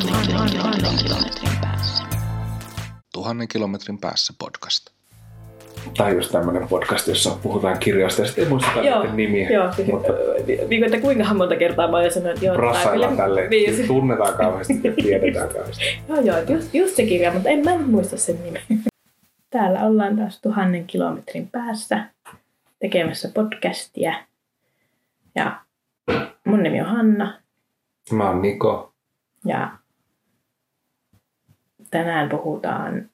kilometrin päässä. Tuhannen kilometrin päässä podcast. Tai just tämmöinen podcast, jossa puhutaan kirjoista ja sitten ei muisteta niiden nimiä. Joo, siis, mutta niin, että kuinka monta kertaa mä olen sanonut, että joo, brassaillaan kyllä- tälle, Niin, siis- tunnetaan kauheasti ja tiedetään kauheasti. Joo, joo, just, just se kirja, mutta en mä nyt muista sen nimeä. Täällä ollaan taas tuhannen kilometrin päässä tekemässä podcastia. Ja mun nimi on Hanna Mä oon Niko. ja tänään puhutaan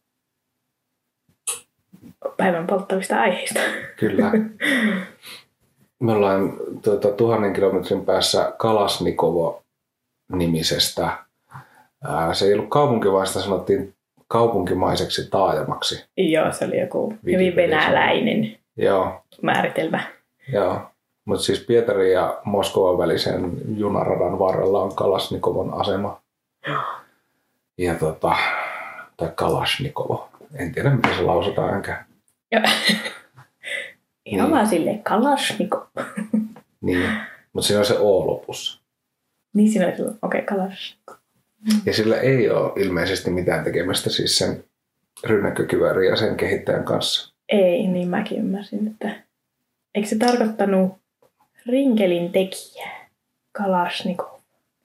päivän polttavista aiheista. Kyllä. Me ollaan tuota, tuhannen kilometrin päässä Kalasnikovo-nimisestä. Ää, se ei ollut kaupunki, vaan sitä sanottiin kaupunkimaiseksi taajamaksi. Joo, se oli joku hyvin venäläinen Joo, määritelmä. joo. Mutta siis Pietarin ja Moskovan välisen junaradan varrella on Kalasnikovon asema. Ja tota, tai Kalasnikovo. En tiedä, miten se lausutaan enkä. Ihan Niin. vaan silleen kalasniko. Niin. Mutta siinä on se O lopussa. Niin siinä oli silloin, okei, okay, kalasniko. Ja sillä ei ole ilmeisesti mitään tekemistä siis sen rynnäkkökiväärin ja sen kehittäjän kanssa. Ei, niin mäkin ymmärsin, että eikö se tarkoittanut rinkelin tekijää? Kalasniko.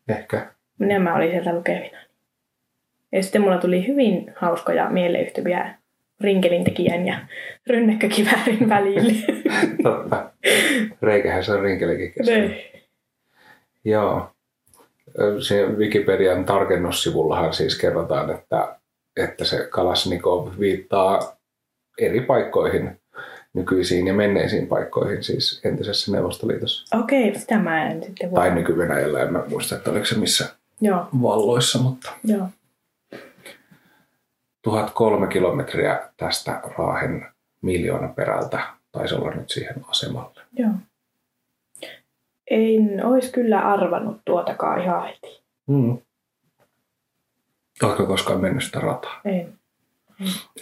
Ehkä. Minä mä olin sieltä lukevina. Ja sitten mulla tuli hyvin hauskoja mieleyhtyviä rinkelin tekijän ja rynnäkkökiväärin välille. Totta. Reikähän se on rinkelikin. Ne. Joo. Siinä Wikipedian tarkennussivullahan siis kerrotaan, että, että se Kalasnikov viittaa eri paikkoihin, nykyisiin ja menneisiin paikkoihin, siis entisessä Neuvostoliitossa. Okei, sitä mä en sitten voi. Tai nyky-Venäjällä, en mä muista, että oliko se missä Joo, valloissa, mutta joo. 1003 kilometriä tästä Raahen miljoona perältä taisi olla nyt siihen asemalle. Joo. En olisi kyllä arvannut tuotakaan ihan heti. Mm. Oletko koskaan mennyt sitä rataa? En.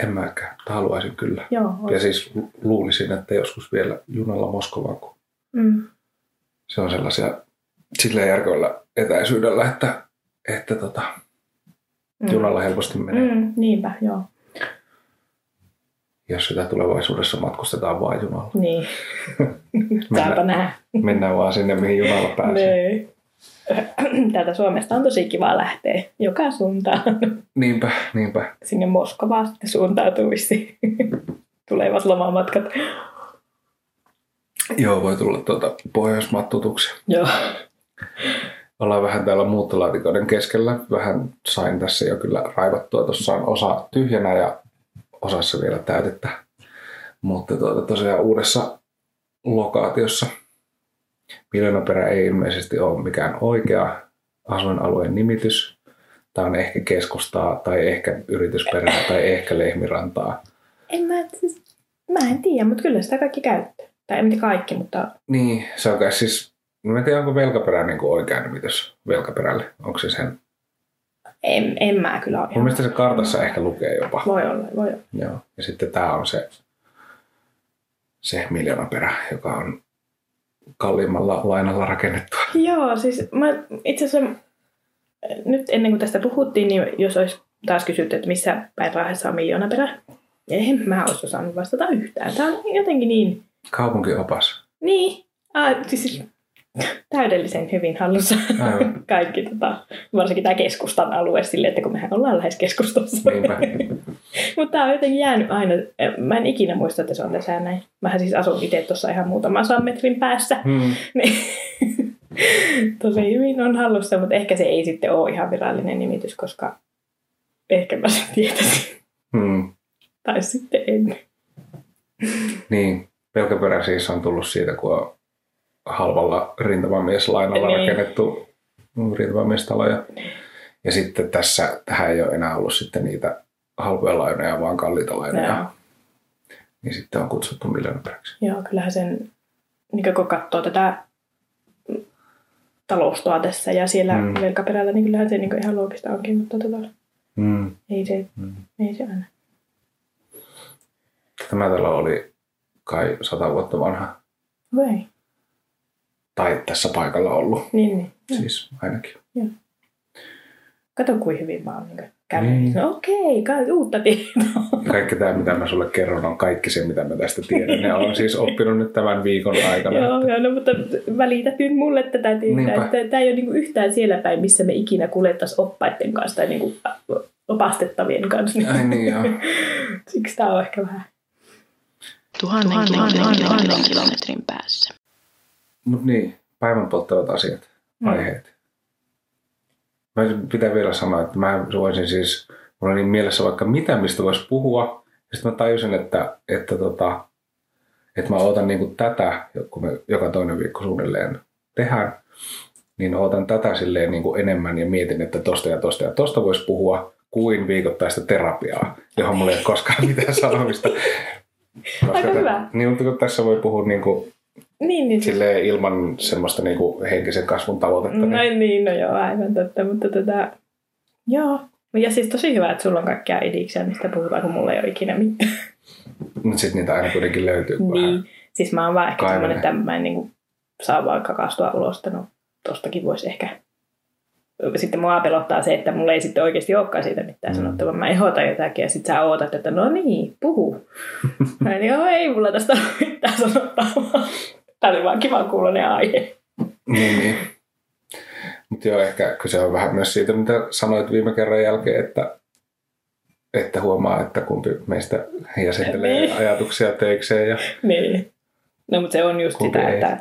En mäkään, mutta haluaisin kyllä. Joo, Ja siis lu- luulisin, että joskus vielä junalla Moskovaan, kun Mm. se on sellaisia sillä järkevällä etäisyydellä, että, että tota, Mm. junalla helposti menee. Mm, niinpä, joo. Jos sitä tulevaisuudessa matkustetaan vain junalla. Niin. Saapa nähdä. Mennään vaan sinne, mihin junalla pääsee. Nee. Täältä Suomesta on tosi kiva lähteä joka suuntaan. Niinpä, niinpä. Sinne Moskovaan sitten suuntautuu vissiin tulevat lomamatkat. Joo, voi tulla tuota pohjoismattutuksi. Joo. Ollaan vähän täällä muuttolaatikoiden keskellä. Vähän sain tässä jo kyllä raivattua. Tuossa on osa tyhjänä ja osassa vielä täytettä. Mutta tuota, tosiaan uudessa lokaatiossa Miljoonaperä ei ilmeisesti ole mikään oikea asuinalueen nimitys. Tämä on ehkä keskustaa tai ehkä yritysperää tai ehkä lehmirantaa. En mä, siis, mä en tiedä, mutta kyllä sitä kaikki käyttää. Tai tiedä kaikki, mutta Niin, se on kai siis, no en tiedä onko velkaperä niin kuin oikea nimitys velkaperälle. Onko se sen? en, en mä kyllä ole Mun ihan. mielestä se kartassa ehkä lukee jopa. Voi olla, voi olla. Joo. Ja sitten tämä on se, se miljoonaperä, joka on kalliimmalla lainalla rakennettua. Joo, siis mä itse asiassa nyt ennen kuin tästä puhuttiin, niin jos olisi taas kysytty, että missä päin Raahessa on miljoonaperä, en mä olisi osannut vastata yhtään. Tämä on jotenkin niin, Kaupunkiopas. niin, ah, siis täydellisen hyvin hallussa Aivan. kaikki, tota, varsinkin tämä keskustan alue silleen, että kun mehän ollaan lähes keskustassa. Mutta tämä on jotenkin jäänyt aina, mä en ikinä muista, että se on tässä näin. Mähän siis asun itse tuossa ihan muutaman sadan metrin päässä. Hmm. Niin. Tosi hyvin on hallussa, mutta ehkä se ei sitten ole ihan virallinen nimitys, koska ehkä mä sen tietäisin. Hmm. Tai sitten en. Niin, velkaperä siis on tullut siitä, kun on halvalla rintamamieslainalla Niin. rakennettu rintamamiestaloja. Ja sitten tässä, tähän ei ole enää ollut sitten niitä halpoja lainoja, vaan kalliita lainoja. Joo. Niin sitten on kutsuttu miljoonaperäksi. Joo, kyllähän sen, niin kun katsoo tätä taloustoa tässä ja siellä Mm. mm. velkaperällä, niin kyllähän se niin ihan loogista onkin, mutta tota, Hmm. ei, se, Hmm. ei se aina. Tämä talo oli kai sata vuotta vanha. Voi, Tai tässä paikalla ollut. niin, niin. Siis ainakin. kato kuin hyvin mä oon niin käynyt. Niin. No okei, okay, uutta tietoa. Kaikki tämä, mitä mä sulle kerron, on kaikki se, mitä mä tästä tiedän. Ne on siis oppinut nyt tämän viikon aikana. Joo, joo, no, mutta välität nyt mulle tätä tietää, että tämä ei ole niinku yhtään siellä päin, missä me ikinä kuljettaisiin oppaiden kanssa tai niinku opastettavien kanssa. Ai niin, joo. Siksi tämä on ehkä vähän. Tuhannen, tuhannen, tuhannen, tuhannen kilometrin päässä. Mutta niin, päivän polttavat asiat, Mm. aiheet. Mä pitää vielä sanoa, että mä voisin siis, mulla oli niin mielessä vaikka mitä, mistä voisi puhua. Ja sitten mä tajusin, että, että, tota, että mä ootan niinku tätä, kun me joka toinen viikko suunnilleen tehdään, niin ootan tätä silleen niinku enemmän ja mietin, että tosta ja tosta ja tosta voisi puhua kuin viikoittaista terapiaa, johon mulla ei ole koskaan mitään sanomista. Aika hyvä. Niin, mutta kun tässä voi puhua niinku Niin, niin. silleen ilman semmoista niinku henkisen kasvun tavoitetta. No Niin, niin, no joo, aivan totta, mutta tota, joo. Ja siis tosi hyvä, että sulla on kaikkia idiksiä, mistä puhutaan, kun mulla ei ole ikinä mitään. mutta sitten niitä aina kuitenkin löytyy. kun vähän- Niin. Siis mä oon vaan ehkä semmoinen, että mä en niinku saa vaan kakastua ulos, että no tostakin voisi ehkä. Sitten mua pelottaa se, että mulla ei sitten oikeasti olekaan siitä mitään Mm. sanottavaa. Mä ehdotan jotakin ja sitten sä ootat, että no niin, puhu. Mä en, joo, ei mulla tästä ole mitään sanottavaa. Tämä oli vaan kiva kuulonen aihe. Niin, niin. Mutta joo, ehkä kyse on vähän myös siitä, mitä sanoit viime kerran jälkeen, että, että huomaa, että kumpi meistä jäsentelee Niin. ajatuksia töikseen. Ja, Niin. No mutta se on just Kumpi sitä, ei. että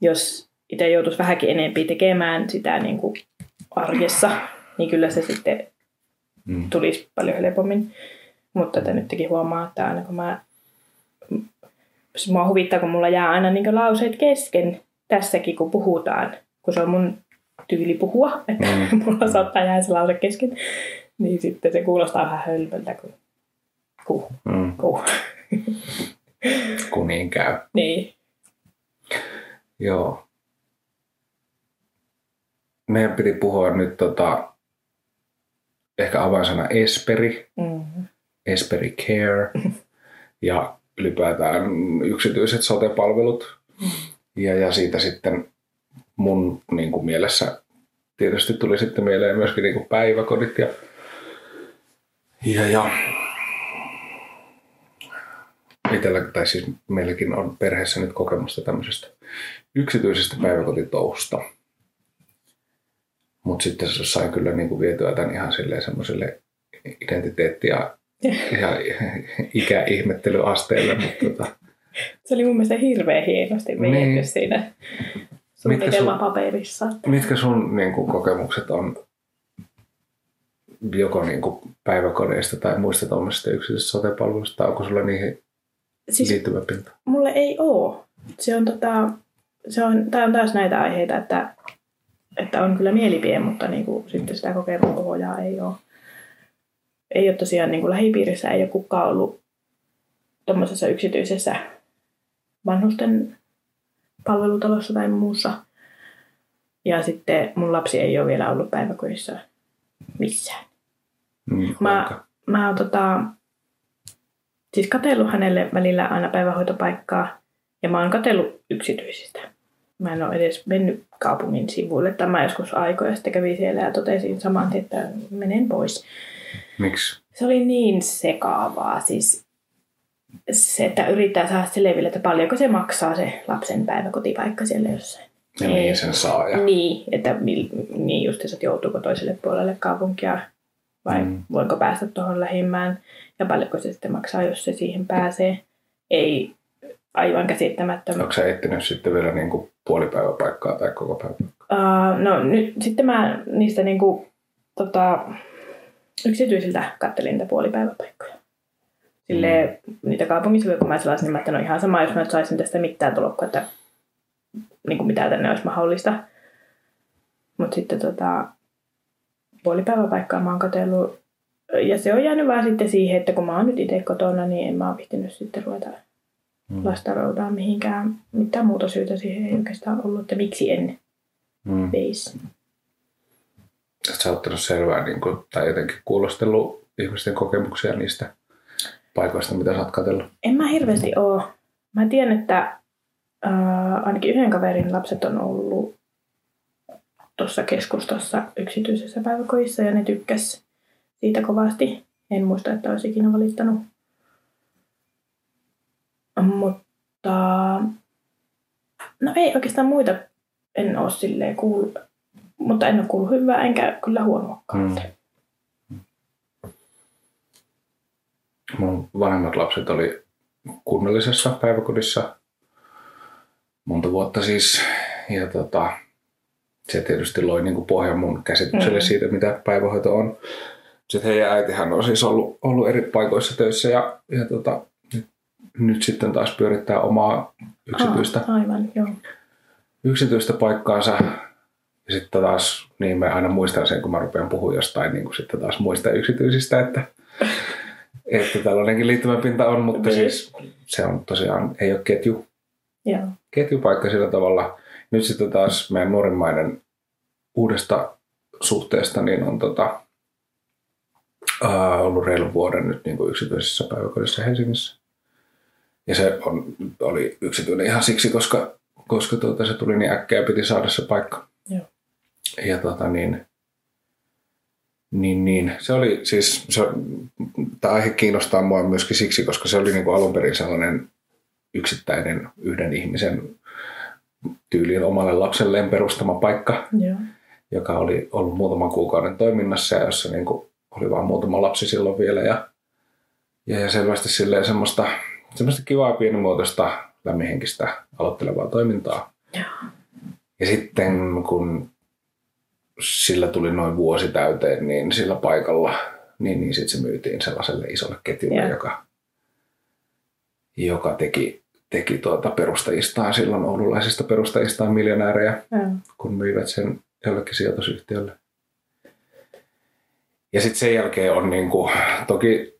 jos itse joutuisi vähänkin enempi tekemään sitä niin kuin arjessa, niin kyllä se sitten mm, tulisi paljon helpommin. Mutta tätä nytkin huomaa, että aina kun mä... Mua huvittaa, kun mulla jää aina niin lauseet kesken tässäkin, kun puhutaan. Kun se on mun tyyli puhua, että Mm. mulla saattaa jäädä se lause kesken. Niin sitten se kuulostaa vähän hölmöltä, kun... Kun, mm, kun. kun niin käy. niin. Joo. Meidän piti puhua nyt tota, ehkä avainsana Esperi, Mm. Esperi Care ja ylipäätään yksityiset sote-palvelut. Ja, ja siitä sitten mun niin kuin mielessä tietysti tuli sitten mieleen myöskin niin kuin päiväkodit ja, ja, ja itellä, tai siis meilläkin on perheessä nyt kokemusta tämmöisestä yksityisestä päiväkotitouhusta. Mutta sitten se sai kyllä niin kuin vietyä tämän ihan silleen semmoiselle identiteetti- ja, ja ikäihmettelyasteelle, mutta tota, Se oli mun mielestä hirveän hienosti Niin. viety siinä suunnitelmapaperissa. mitkä sun niin kuin, kokemukset on joko niin kuin, päiväkodeista tai muista tuommoisista yksityisistä sote-palveluista, tai onko sulla niihin Siis liittyvä pinta? mulle ei oo. Se on, tota, se on, tää on taas näitä aiheita, että, että on kyllä mielipide, mutta niinku, sitten sitä kokemuspohjaa ei ole. Ei ole tosiaan niinku lähipiirissä, ei ole kukaan ollut tuommoisessa yksityisessä vanhusten palvelutalossa tai muussa. Ja sitten mun lapsi ei ole vielä ollut päiväkodissa missään. Mm, Mä, mä oon tota, siis katsellut hänelle välillä aina päivähoitopaikkaa ja mä oon katsellut yksityisistä. Mä en ole edes mennyt kaupungin sivuille. Tämä joskus aikoja sitten kävi siellä ja totesin saman että menen pois. Miksi? Se oli niin sekaavaa. Siis se, että yrittää saada selville, että paljonko se maksaa se lapsen päiväkotipaikka siellä jossain. Ja Ei. mihin sen saa. Ja... Niin, että niin just, että joutuuko toiselle puolelle kaupunkia vai Mm. mm. voinko päästä tuohon lähimmään ja paljonko se sitten maksaa, jos se siihen pääsee. Ei aivan käsittämättömän. Onko sä etsinyt sitten vielä niin kuin puolipäiväpaikkaa tai koko päiväpaikkaa? Uh, no nyt sitten mä niistä niinku, tota, yksityisiltä kattelin niitä puolipäiväpaikkoja. Silleen niitä kaupungisilla, kun mä sellaisin, niin mä, että no ihan sama, jos mä saisin tästä mitään tulokkoa, että niin kuin mitä tänne olisi mahdollista. Mutta sitten tota, puolipäiväpaikkaa mä oon katsellut. Ja se on jäänyt vaan sitten siihen, että kun mä oon nyt itse kotona, niin en mä oon sitten ruveta Mm. lasta mihinkään. Mitään muuta syytä siihen ei oikeastaan ollut, että miksi en Mm. veisi. Oletko sä ottanut selvää niin kuin, tai jotenkin kuulostellut ihmisten kokemuksia niistä paikoista, mitä sä oot katsellut? En mä hirveästi oo. Mä tiedän, että äh, ainakin yhden kaverin lapset on ollut tuossa keskustassa yksityisessä päiväkodissa ja ne tykkäs siitä kovasti. En muista, että olisi ikinä valittanut. Mutta no ei oikeastaan muita en ole silleen kuullut. Mutta en ole kuullut hyvää, enkä kyllä huonoakaan. Mm. Mun vanhemmat lapset oli kunnallisessa päiväkodissa monta vuotta siis. Ja tota, se tietysti loi niin kuin pohjan mun käsitykselle Mm. siitä, mitä päivähoito on. Sitten heidän äitihän on siis ollut, ollut eri paikoissa töissä ja, ja tota, nyt, sitten taas pyörittää omaa yksityistä, Aa, aivan, joo. yksityistä paikkaansa. Ja sitten taas, niin mä aina muistan sen, kun mä rupean puhumaan jostain, niin kuin sitten taas muista yksityisistä, että, että tällainenkin liittymäpinta on, mutta Niin. siis se on tosiaan, ei ole ketju, joo. ketjupaikka sillä tavalla. Nyt sitten taas meidän nuorimmainen uudesta suhteesta niin on tota, ollut reilun vuoden nyt niin kuin yksityisessä päiväkodissa Helsingissä. Ja se on, oli yksityinen ihan siksi, koska, koska tuota, se tuli niin äkkiä ja piti saada se paikka. Joo. Ja tota, niin, niin, niin, se oli siis, se, tämä aihe kiinnostaa mua myöskin siksi, koska se oli niin kuin alun perin sellainen yksittäinen yhden ihmisen tyyliin omalle lapselleen perustama paikka, joo. joka oli ollut muutaman kuukauden toiminnassa ja jossa niin kuin oli vain muutama lapsi silloin vielä ja, ja, ja selvästi silleen semmoista, semmoista kivaa pienimuotoista lämminhenkistä aloittelevaa toimintaa. Joo. Ja sitten kun sillä tuli noin vuosi täyteen, niin sillä paikalla, niin, niin sitten se myytiin sellaiselle isolle ketjulle, Joo. joka, joka teki, teki tuota perustajistaan, silloin oululaisista perustajistaan miljonäärejä joo. kun myivät sen jollekin sijoitusyhtiölle. Ja sitten sen jälkeen on niin kuin, toki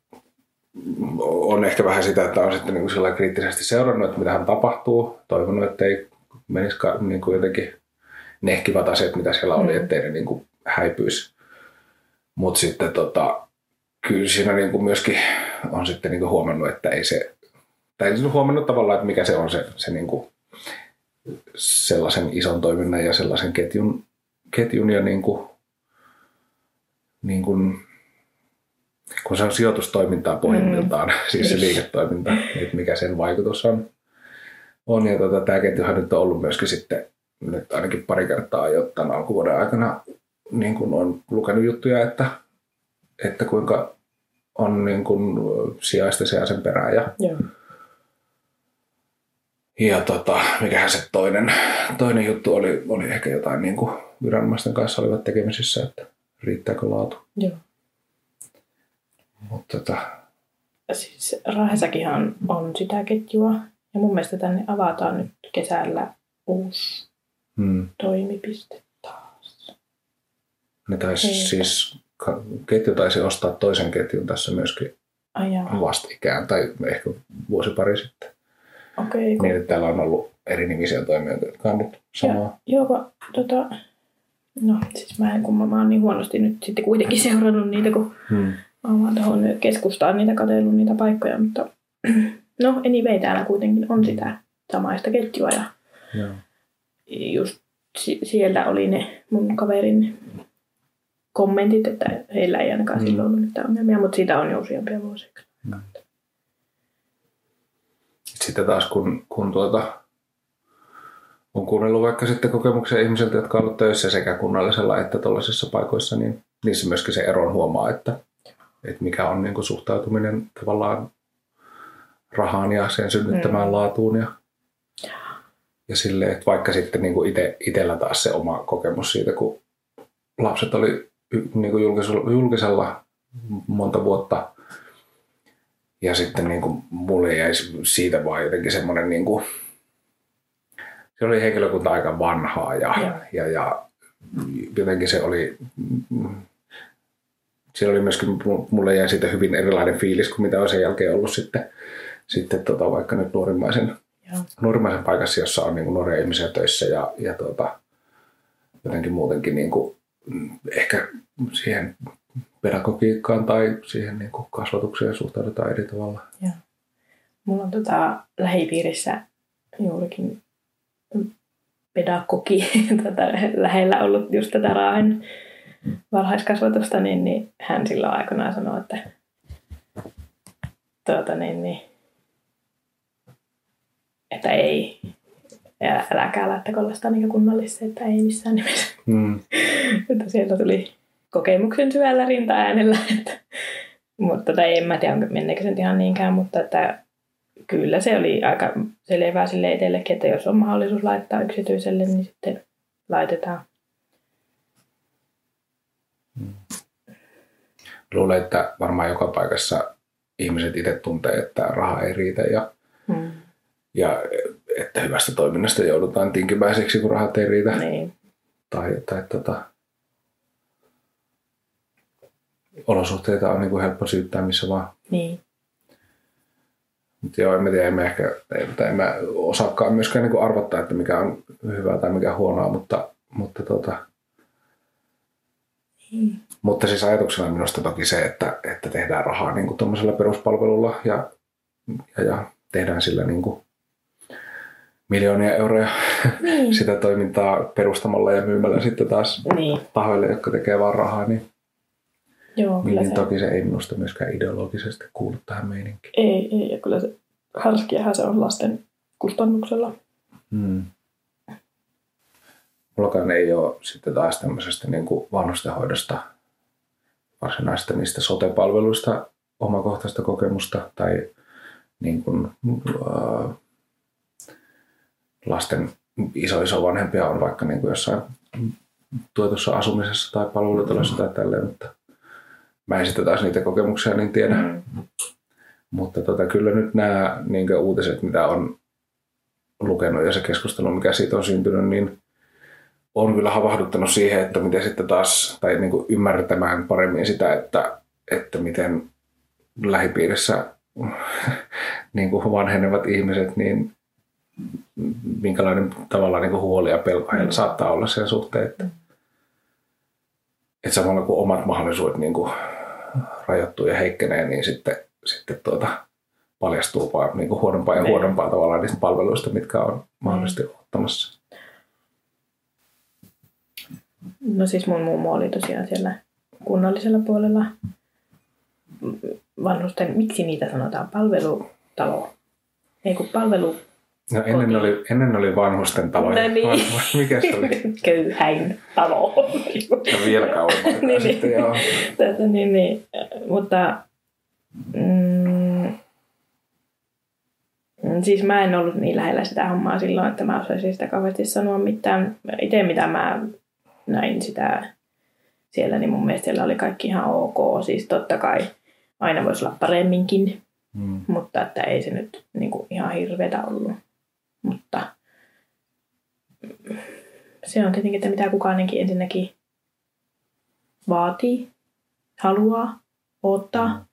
on ehkä vähän sitä, että on sitten niin kuin kriittisesti seurannut, että mitä tapahtuu. Toivonut, että ei menisi niin kuin jotenkin nehkivät asiat, mitä siellä oli, Mm. ettei ne niin kuin häipyisi. Mutta sitten tota, kyllä siinä niin kuin myöskin on sitten niin kuin huomannut, että ei se, tai siis huomannut tavallaan, että mikä se on se, se niin kuin sellaisen ison toiminnan ja sellaisen ketjun, ketjun ja niin kuin, niin kuin, kun se on sijoitustoimintaa pohjimmiltaan, mm. siis se liiketoiminta, että mikä sen vaikutus on. on. Ja tota, tämä ketjuhan nyt on ollut myöskin sitten nyt ainakin pari kertaa jo tämän alkuvuoden aikana niin kuin on lukenut juttuja, että, että kuinka on niin kuin sijaista siellä sen perään ja Joo. ja tota, mikähän se toinen, toinen juttu oli, oli ehkä jotain niin kuin viranomaisten kanssa olivat tekemisissä, että riittääkö laatu. Joo. Mutta tota, Siis Raahessakinhan on sitä ketjua. Ja mun mielestä tänne avataan nyt kesällä uusi hmm, toimipiste taas. ne taisi Ei. siis, ka- ketju taisi ostaa toisen ketjun tässä myöskin vastikään, tai ehkä vuosi pari sitten. Okei. Okay, Niin, täällä on ollut eri nimisiä toimijoita, jotka on nyt samaa. Joo, kun tota, no siis mä en, kun mä, mä oon niin huonosti nyt sitten kuitenkin seurannut niitä, kun Hmm. Mä oon tuohon keskustaan niitä katsellut niitä paikkoja, mutta no anyway, täällä kuitenkin on sitä samaista ketjua ja Joo. just si- siellä oli ne mun kaverin kommentit, että heillä ei ainakaan Mm. mm. silloin ollut mitään ongelmia, mutta siitä on jo useampia vuosia. Sitten taas kun, kun tuota, on kuunnellut vaikka sitten kokemuksia ihmisiltä, jotka ovat töissä sekä kunnallisella että tuollaisissa paikoissa, niin niissä myöskin se eron huomaa, että, että mikä on niin kuin suhtautuminen tavallaan rahaan ja sen synnyttämään Mm. laatuun. Ja, ja silleen, että vaikka sitten niin kuin ite, itsellä taas se oma kokemus siitä, kun lapset oli niin kuin julkisella, julkisella monta vuotta ja sitten niin kuin mulle jäi siitä vaan jotenkin semmoinen, niin kuin, se oli henkilökunta aika vanhaa ja, Joo. ja, ja jotenkin se oli, siellä oli myöskin, mulle jäi siitä hyvin erilainen fiilis kuin mitä on sen jälkeen ollut sitten, sitten tota, vaikka nyt nuorimmaisen, Joo. nuorimmaisen paikassa, jossa on niin kuin nuoria ihmisiä töissä ja, ja tota, jotenkin muutenkin niin kuin, mm, ehkä siihen pedagogiikkaan tai siihen niin kuin kasvatukseen suhtaudutaan eri tavalla. Mulla on tota lähipiirissä juurikin pedagogi tätä, lähellä ollut just tätä Raahen varhaiskasvatusta, niin, niin hän silloin aikanaan sanoi, että tuota, niin, niin, että ei, ja äläkää laittako lasta niin kunnallisesti, että ei missään nimessä. Mm. että sieltä tuli kokemuksen syvällä rinta-äänellä. Että, mutta tai en mä tiedä, menneekö se ihan niinkään, mutta että kyllä se oli aika selvää sille itsellekin, että jos on mahdollisuus laittaa yksityiselle, niin sitten laitetaan. Luulen, että varmaan joka paikassa ihmiset itse tuntee, että raha ei riitä ja, Hmm. ja että hyvästä toiminnasta joudutaan tinkimäiseksi, kun rahat ei riitä. Niin. Tai, tai tota, olosuhteita on niin kuin helppo syyttää missä vaan. niin. Mutta joo, en mä tiedä, en mä ehkä, tai en mä osaakaan myöskään niin arvottaa, että mikä on hyvää tai mikä huonoa, mutta, mutta, tota, Niin. mutta siis ajatuksena minusta toki se, että, että tehdään rahaa niin kuin peruspalvelulla ja, ja, ja tehdään sillä niin kuin miljoonia euroja Niin. sitä toimintaa perustamalla ja myymällä sitten taas niin. tahoille, jotka tekee vaan rahaa, niin, Joo, kyllä niin se toki se ei minusta myöskään ideologisesti kuulu tähän meininkiin. Ei, ei, ja kyllä se härskiähän se on lasten kustannuksella. Hmm. Mullakaan ei ole sitten taas tämmöisestä niin kuin vanhustenhoidosta varsinaista niistä sote-palveluista omakohtaista kokemusta tai niin kuin, äh, lasten iso iso vanhempia on vaikka niin kuin jossain tuetussa asumisessa tai palvelutalossa tai tälleen, mutta mä en sitten taas niitä kokemuksia niin tiedä. Mm. Mutta tota, kyllä nyt nämä niin uutiset, mitä on lukenut ja se keskustelu, mikä siitä on syntynyt, niin on kyllä havahduttanut siihen, että miten sitten taas, tai niin kuin ymmärtämään paremmin sitä, että, että miten lähipiirissä niin kuin vanhenevat ihmiset, niin minkälainen tavalla niin kuin huoli ja pelko heillä saattaa olla sen suhteen, että, että samalla kun omat mahdollisuudet niin kuin rajoittuu ja heikkenee, niin sitten, sitten tuota, paljastuu vaan niin kuin huonompaa ja Niin. huonompaa tavallaan niistä palveluista, mitkä on mahdollisesti ottamassa. No siis mun mummo oli tosiaan siellä kunnallisella puolella vanhusten, miksi niitä sanotaan, palvelutalo. Ei kun palvelu, No ennen, Koti. oli, ennen oli vanhusten taloja. No niin. Mikä se oli? köyhäin talo. On vielä kauemmin. Niin, niin. joo. Tätä, niin, niin. Mutta mm, siis mä en ollut niin lähellä sitä hommaa silloin, että mä osaisin sitä kauheasti sanoa mitään. Itse mitä mä näin sitä siellä, niin mun mielestä siellä oli kaikki ihan ok. Siis totta kai aina voisi olla paremminkin, Mm. mutta että ei se nyt niin kuin ihan hirveätä ollut. Mutta mm, se on tietenkin, että mitä kukaanenkin ensinnäkin vaatii, haluaa, odottaa.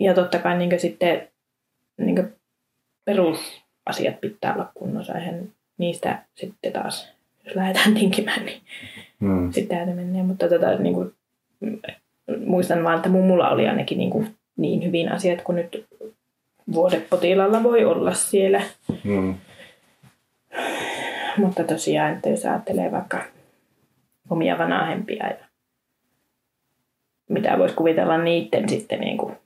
Ja totta kai niin sitten niin perusasiat pitää olla kunnossa. Eihän niistä sitten taas, lähdetään tinkimään, niin Mm. sitten se menee. Mutta tota, niin kuin, muistan vaan, että mummulla oli ainakin niin, kuin, niin hyvin asiat kuin nyt vuodepotilaalla voi olla siellä. Mm. Mutta tosiaan, että jos ajattelee vaikka omia vanhempia ja mitä voisi kuvitella niiden sitten niin kuin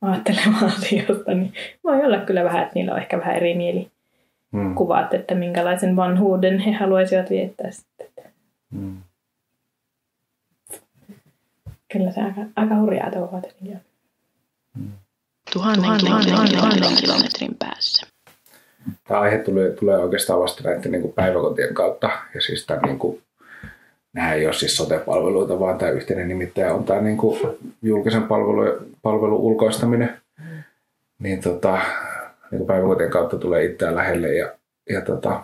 ajattelemaan asioista, niin voi olla kyllä vähän, että niillä on ehkä vähän eri mielikuvat, Mm. että minkälaisen vanhuuden he haluaisivat viettää sitten. Mm. Kyllä se aika, aika hurjaa touhua tietenkin on. Tuhannen, tuhannen, tuhannen, tuhannen kilometrin päässä. Tämä aihe tulee, tulee oikeastaan vasta näiden niin kuin päiväkotien kautta. Ja siis tämän, niin kuin, nämä ei ole siis sote-palveluita, vaan tämä yhteinen nimittäjä on tämä niin kuin, julkisen palvelu, palvelun ulkoistaminen. Niin, tota, niin päiväkotien kautta tulee itseään lähelle. Ja, ja tota,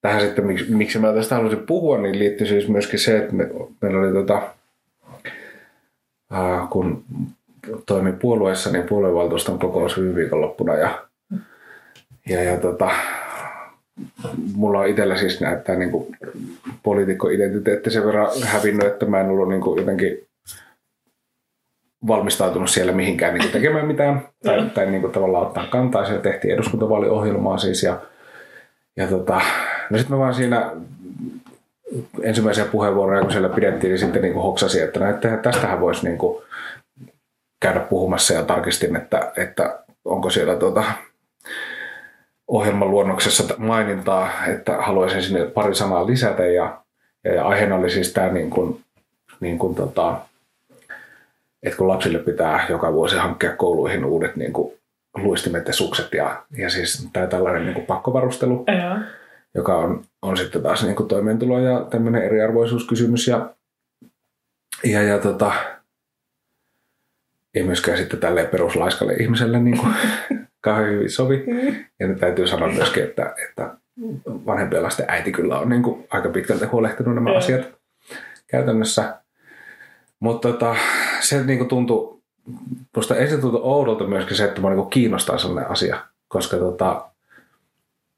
tähän sitten, miksi, miksi mä tästä halusin puhua, niin liittyy siis myöskin se, että me, meillä oli tota, ää, kun toimin puolueessa, niin puoluevaltuuston kokous viime viikonloppuna ja ja, ja tota, mulla on itsellä siis näyttää niin poliitikkoidentiteetti sen verran hävinnyt, että mä en ollut niin kuin jotenkin valmistautunut siellä mihinkään niin kuin tekemään mitään tai, tai niin kuin tavallaan ottaa kantaa. Siellä tehtiin eduskuntavaaliohjelmaa siis ja ja tota, no sitten mä vaan siinä ensimmäisiä puheenvuoroja, kun siellä pidettiin, niin sitten niin kuin hoksasi, että, no, että tästähän voisi niin kuin käydä puhumassa ja tarkistin, että, että onko siellä tuota, ohjelman luonnoksessa mainintaa, että haluaisin sinne pari sanaa lisätä ja, ja, ja aiheena oli siis tämä niin kuin, niin kuin tota, että kun lapsille pitää joka vuosi hankkia kouluihin uudet niin kuin luistimet ja sukset ja, ja siis tämä tällainen niin kuin pakkovarustelu, Joo. joka on, on sitten taas niin kuin toimeentulo ja tämmöinen eriarvoisuuskysymys ja, ja, ja tota, ei myöskään sitten tälleen peruslaiskalle ihmiselle niin kuin kauhean hyvin sovi. Ja nyt täytyy sanoa myöskin, että, että vanhempien lasten äiti kyllä on niin kuin aika pitkälti huolehtinut nämä asiat käytännössä. Mutta tota, se niin kuin tuntui, musta ensin tuntui oudolta myöskin se, että mä niin kiinnostaa sellainen asia, koska tota,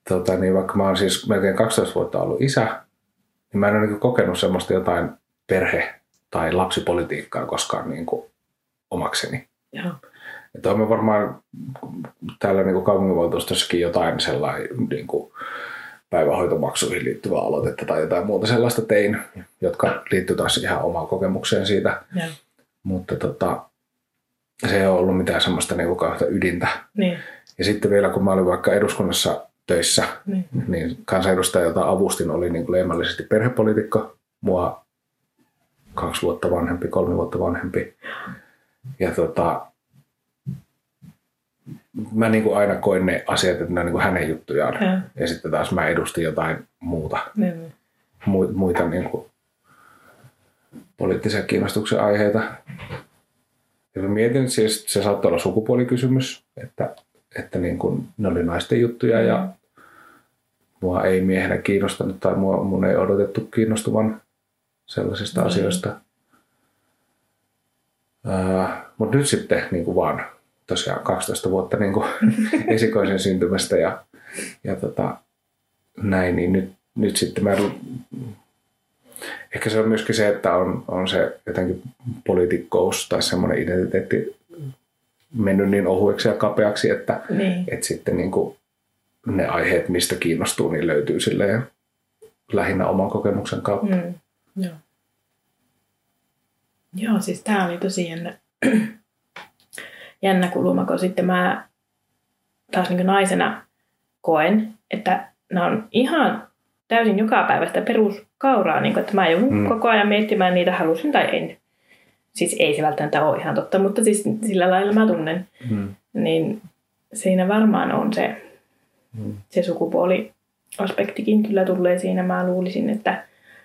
tota, niin vaikka mä oon siis melkein 12 vuotta ollut isä, niin mä en ole niin kokenut semmoista jotain perhe- tai lapsipolitiikkaa koskaan niin kuin omakseni. Joo. Että on varmaan täällä niin kaupunginvaltuustossakin jotain sellainen niin kuin päivähoitomaksuihin liittyvää aloitetta tai jotain muuta sellaista tein, jotka liittyy taas ihan omaan kokemukseen siitä. Joo. Mutta tota, se ei ole ollut mitään semmoista niin kauheata ydintä. Niin. Ja sitten vielä kun mä olin vaikka eduskunnassa töissä, Niin. niin kansanedustaja, jota avustin, oli niin kuin leimallisesti perhepolitiikko. Mua kaksi vuotta vanhempi, kolme vuotta vanhempi. Ja tota, mä niin kuin aina koin ne asiat, että ne on niin kuin hänen juttujaan. Joo. Ja sitten taas mä edustin jotain muuta, Niin. mu- muita niin kuin poliittisia kiinnostuksen aiheita. Ja mä mietin, että siis se saattoi olla sukupuolikysymys, että, että niin kuin ne oli naisten juttuja ja mua ei miehenä kiinnostanut tai mua, mun ei odotettu kiinnostuvan sellaisista Mm. asioista. Uh, Mutta nyt sitten niin kuin vaan tosiaan 12 vuotta niin kuin esikoisen syntymästä ja, ja tota, näin, niin nyt, nyt sitten mä ehkä se on myöskin se, että on, on se jotenkin poliitikkous tai semmoinen identiteetti mennyt niin ohueksi ja kapeaksi, että, Niin. että sitten niin kuin ne aiheet, mistä kiinnostuu, niin löytyy silleen lähinnä oman kokemuksen kautta. Mm. Joo. Joo, siis tää oli tosi jännä, jännä kulma, kun sitten mä taas niin naisena koen, että nämä on ihan täysin joka päivästä peruskauraa, niin kuin, että mä joudun Mm. koko ajan miettimään niitä, halusin tai en. Siis ei se välttämättä ole ihan totta, mutta siis sillä lailla mä tunnen. Mm. Niin siinä varmaan on se, Mm. se sukupuoliaspektikin kyllä tulee siinä. Mä luulisin, että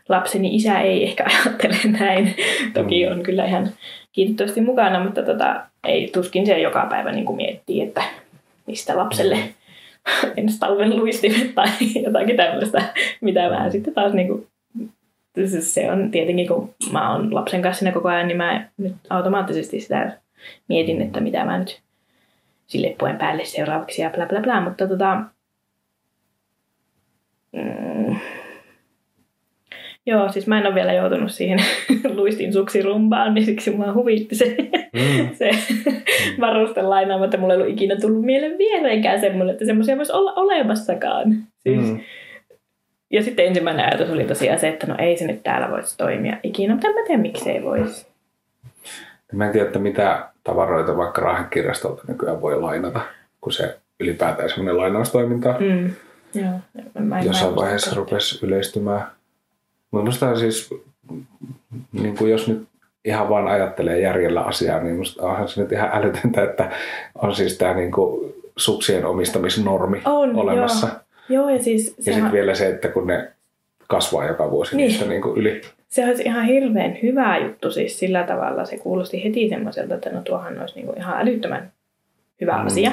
lapseni isä ei ehkä ajattele näin. Toki Mm. on kyllä ihan kiitettävästi mukana, mutta tota, ei tuskin se joka päivä niin kuin miettii, että mistä lapselle ensi talven luistimet tai jotakin tämmöistä, mitä mä sitten taas niin kuin, se on tietenkin, kun mä oon lapsen kanssa siinä koko ajan, niin mä nyt automaattisesti sitä mietin, että mitä mä nyt sille puen päälle seuraavaksi ja bla bla bla, mutta tota, mm, joo, siis mä en ole vielä joutunut siihen luistin suksirumpaan, niin siksi mua huvitti se, Mm. se varustelainaama, että mulla ei ollut ikinä tullut mieleen vieläkään semmoinen, että semmoisia voisi olla olemassakaan. Siis, Mm. Ja sitten ensimmäinen ajatus oli tosiaan se, että no ei se nyt täällä voisi toimia ikinä, mutta en mä tiedä miksei voisi. Mä en tiedä, että mitä tavaroita vaikka Raahekirjastolta nykyään voi lainata, kun se ylipäätään semmoinen lainaustoiminta Mm. Joo, mä en jossain vaiheessa rupesi yleistymään. Mutta musta siis, niin kuin jos nyt ihan vaan ajattelee järjellä asiaa, niin musta onhan se nyt ihan älytöntä, että on siis tämä niin kuin suksien omistamisnormi On, olemassa. Joo, ja siis Ja sehän, sitten vielä se, että kun ne kasvaa joka vuosi Niin. niistä niin kuin yli. se olisi ihan hirveän hyvä juttu siis sillä tavalla. Se kuulosti heti semmoiselta, että no tuohan olisi niinku ihan älyttömän hyvä Mm. asia.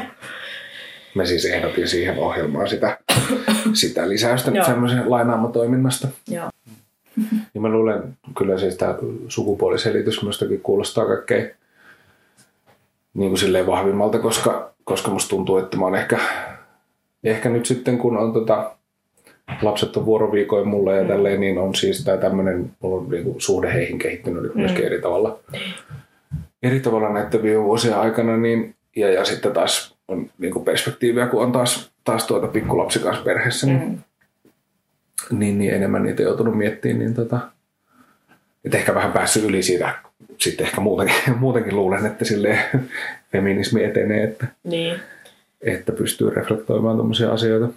Mä siis ehdotin siihen ohjelmaan sitä, sitä lisäystä Joo. semmoisen lainaamotoiminnasta. Joo. Ja mä luulen, kyllä siis tämä sukupuoliselitys minustakin kuulostaa kaikkein niin kuin silleen vahvimmalta, koska, koska musta tuntuu, että mä oon ehkä, ehkä nyt sitten kun on tota, lapset on vuoroviikoin mulla ja tälleen, niin on siis tämä tämmöinen, mulla on niinku suhde heihin kehittynyt nyt myöskin Mm. eri tavalla. Eri tavalla näiden viime vuosien aikana, niin, ja, ja sitten taas on niinku perspektiiviä, kun on taas taas tuota pikkulapsi kanssa perheessä, niin, Mm. Niin, niin enemmän niitä joutunut miettimään, niin tota, et ehkä vähän päässyt yli siitä. Sitten ehkä muutenkin, muutenkin luulen, että sille feminismi etenee, että, Niin. että pystyy reflektoimaan tuommoisia asioita.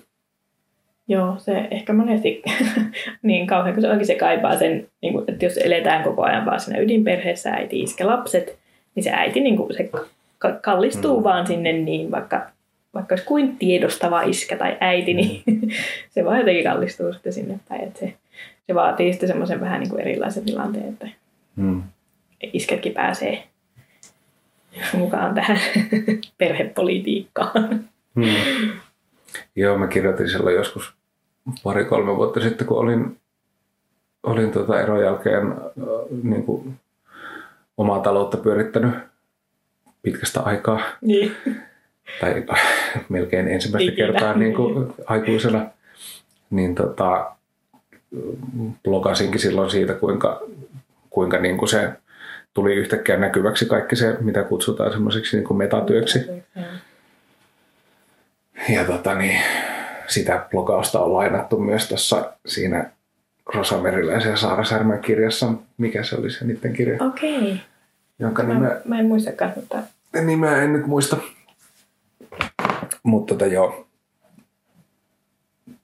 Joo, se ehkä monesti niin kauhean, kun se oikein se kaipaa sen, niin kuin, että jos eletään koko ajan vaan siinä ydinperheessä, äiti, iskä, lapset, niin se äiti niin kuin, se ka- kallistuu mm. vaan sinne niin, vaikka, vaikka olisi kuin tiedostava iskä tai äiti, niin se vaan jotenkin kallistuu sitten sinne päin. Että se, se vaatii sitten semmoisen vähän niin kuin erilaisen tilanteen, että Hmm. iskätkin pääsee mukaan tähän perhepolitiikkaan. Hmm. Joo, mä kirjoitin silloin joskus pari-kolme vuotta sitten, kun olin, olin tuota eron jälkeen niin kuin omaa taloutta pyörittänyt pitkästä aikaa, Niin. Tai melkein ensimmäistä Ikinä. kertaa niin kuin aikuisena, niin tota, blogasinkin silloin siitä, kuinka, kuinka niin kuin se tuli yhtäkkiä näkyväksi kaikki se, mitä kutsutaan semmoiseksi niin kuin metatyöksi. Ja tota niin, sitä blogausta on lainattu myös tuossa siinä Rosa Meriläisen ja Saara Särmän kirjassa. Mikä se oli se niiden kirja? Okei. Jonka Mä, nimeä, mä en muistakaan, mutta nimeä en nyt muista. Mutta tota joo.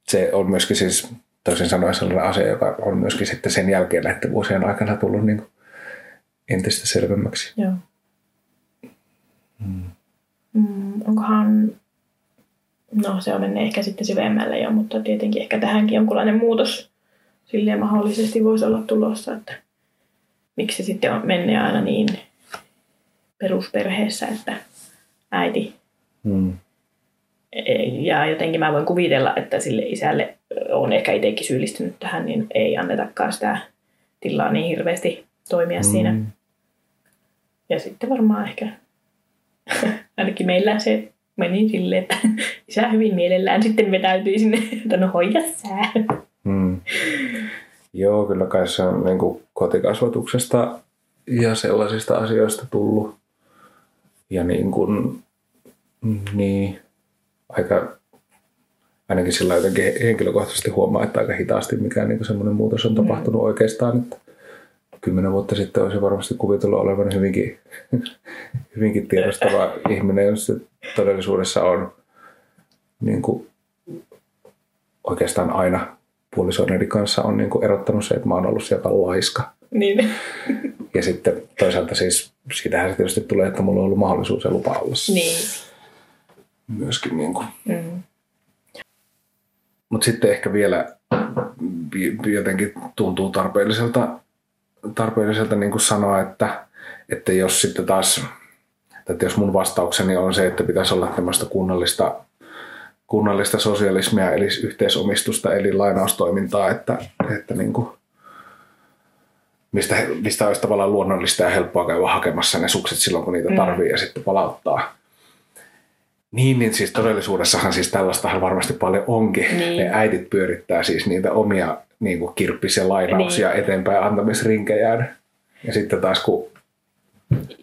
Se on myöskin siis toisin sanoen sellainen asia, joka on myöskin sitten sen jälkeen näiden vuosien aikana tullut niin kuin entistä selvemmäksi. joo. Mm, onkohan, no se on mennyt ehkä sitten syvemmälle jo, mutta tietenkin ehkä tähänkin jonkunlainen muutos silleen mahdollisesti voisi olla tulossa, että miksi se sitten on mennyt aina niin perusperheessä, että äiti Hmm. ja jotenkin mä voin kuvitella, että sille isälle on ehkä itsekin syyllistynyt tähän, niin ei annetakaan sitä tilaa niin hirveästi toimia mm. siinä. Ja sitten varmaan ehkä, ainakin meillä se meni silleen, että isä hyvin mielellään sitten vetäytyi sinne, että no hoida sää. Hmm. Joo, kyllä kai se on niin kuin kotikasvatuksesta ja sellaisista asioista tullut. Ja niin kuin, niin, aika, ainakin sillä jotenkin henkilökohtaisesti huomaa, että aika hitaasti mikään niin semmoinen muutos on tapahtunut mm. oikeastaan. Että kymmenen vuotta sitten olisi varmasti kuvitellut olevan hyvinkin, hyvinkin tiedostava ihminen, jos se todellisuudessa on niin kuin, oikeastaan aina puolisoideni kanssa on niin kuin erottanut se, että mä oon ollut sieltä laiska. Niin. Ja sitten toisaalta siis siitähän se tietysti tulee, että mulla on ollut mahdollisuus ja lupa olla niin. Myöskin. Niin kuin. Mm. Mutta sitten ehkä vielä vi- jotenkin tuntuu tarpeelliselta, tarpeelliselta niin kuin sanoa, että, että jos sitten taas, että jos mun vastaukseni on se, että pitäisi olla tämmöistä kunnallista, kunnallista sosialismia eli yhteisomistusta eli lainaustoimintaa, että, että niin kuin, mistä, mistä olisi tavallaan luonnollista ja helppoa käydä hakemassa ne sukset silloin, kun niitä tarvii mm. ja sitten palauttaa. Niin, niin siis todellisuudessahan siis tällaistahan varmasti paljon onkin. Niin. Ne äidit pyörittää siis niitä omia niin kuin kirppis- ja lainauksia Niin. eteenpäin antamisrinkejään. Ja sitten taas kun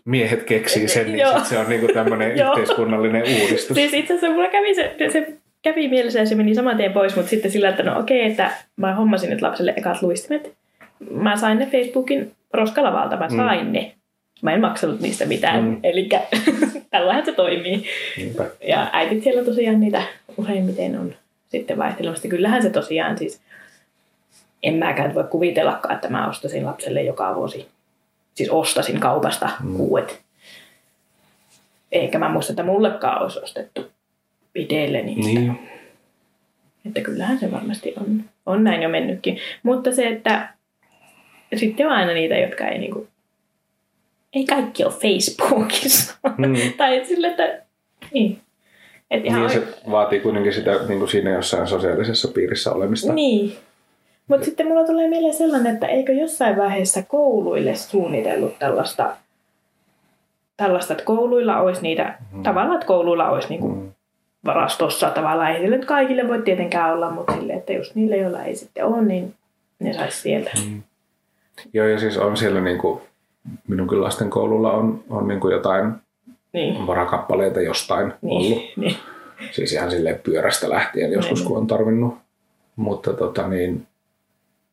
miehet keksii sen, niin sit se on niin kuin tämmöinen yhteiskunnallinen uudistus. Siis itse asiassa mulla kävi se, se kävi mielessä ja se meni saman tien pois, mutta sitten sillä, että no okei, että mä hommasin nyt lapselle ekat luistimet. Mä sain ne Facebookin roskalavalta, mä sain mm. ne. Mä en maksanut niistä mitään, Mm. eli tällähän se toimii. Niinpä. Ja äitit siellä tosiaan niitä useimmiten on sitten vaihtelemassa. Kyllähän se tosiaan siis, en mäkään voi kuvitellakaan, että mä ostasin lapselle joka vuosi. Siis ostasin kaupasta mm. uudet. Eikä mä muista, että mullekaan olisi ostettu itselleni. Niin. Että kyllähän se varmasti on, on näin jo mennytkin. Mutta se, että sitten on aina niitä, jotka ei niinku, ei kaikki ole Facebookissa. Mm. tai sille, että niin. Et ihan Niin se vaatii kuitenkin sitä niin kuin siinä jossain sosiaalisessa piirissä olemista. Niin. Mutta sitten mulla tulee mieleen sellainen, että eikö jossain vaiheessa kouluille suunnitellut tällaista, tällaista että kouluilla olisi niitä, mm. tavallaan, että kouluilla olisi niinku Mm. varastossa tavallaan. Ei sille nyt kaikille voi tietenkään olla, mutta sille, että just niille, joilla ei sitten ole, niin ne saisi sieltä. Mm. Joo, ja siis on siellä niin kuin, minunkin lasten koululla on, on niin kuin jotain Niin. varakappaleita jostain ollut. Niin. niin. Siis ihan silleen pyörästä lähtien joskus, Niin. kun on tarvinnut. Mutta tota niin,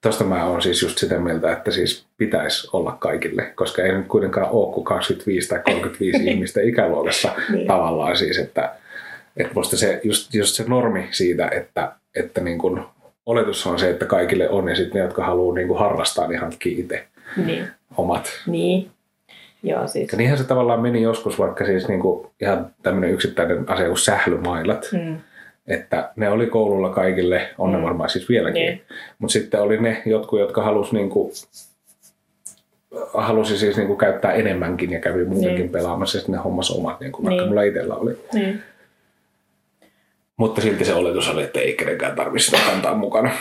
tosta mä oon siis just sitä mieltä, että siis pitäisi olla kaikille, koska ei nyt kuitenkaan ole kuin 25 tai 35 ihmistä ikäluokassa Niin. tavallaan siis, että, että musta se, just, just se normi siitä, että, että niin kun, oletus on se, että kaikille on ja sitten ne, jotka haluaa niin kun harrastaa, niin hankkii itse Niin. Omat Niin. Joo, siis. ja niinhän se tavallaan meni joskus vaikka siis niinku ihan tämmöinen yksittäinen asia kuin sählymailat. Mm. Että ne oli koululla kaikille, on ne Mm. varmaan siis vieläkin. Niin. Mutta sitten oli ne jotkut, jotka halusi niinku, halusi siis niinku käyttää enemmänkin ja kävi muutenkin Niin. pelaamassa ja sitten ne hommas omat, niin kuin vaikka Niin. mulla itsellä oli. Niin. Mutta silti se oletus oli, että ei kenenkään tarvitse sitä kantaa mukana.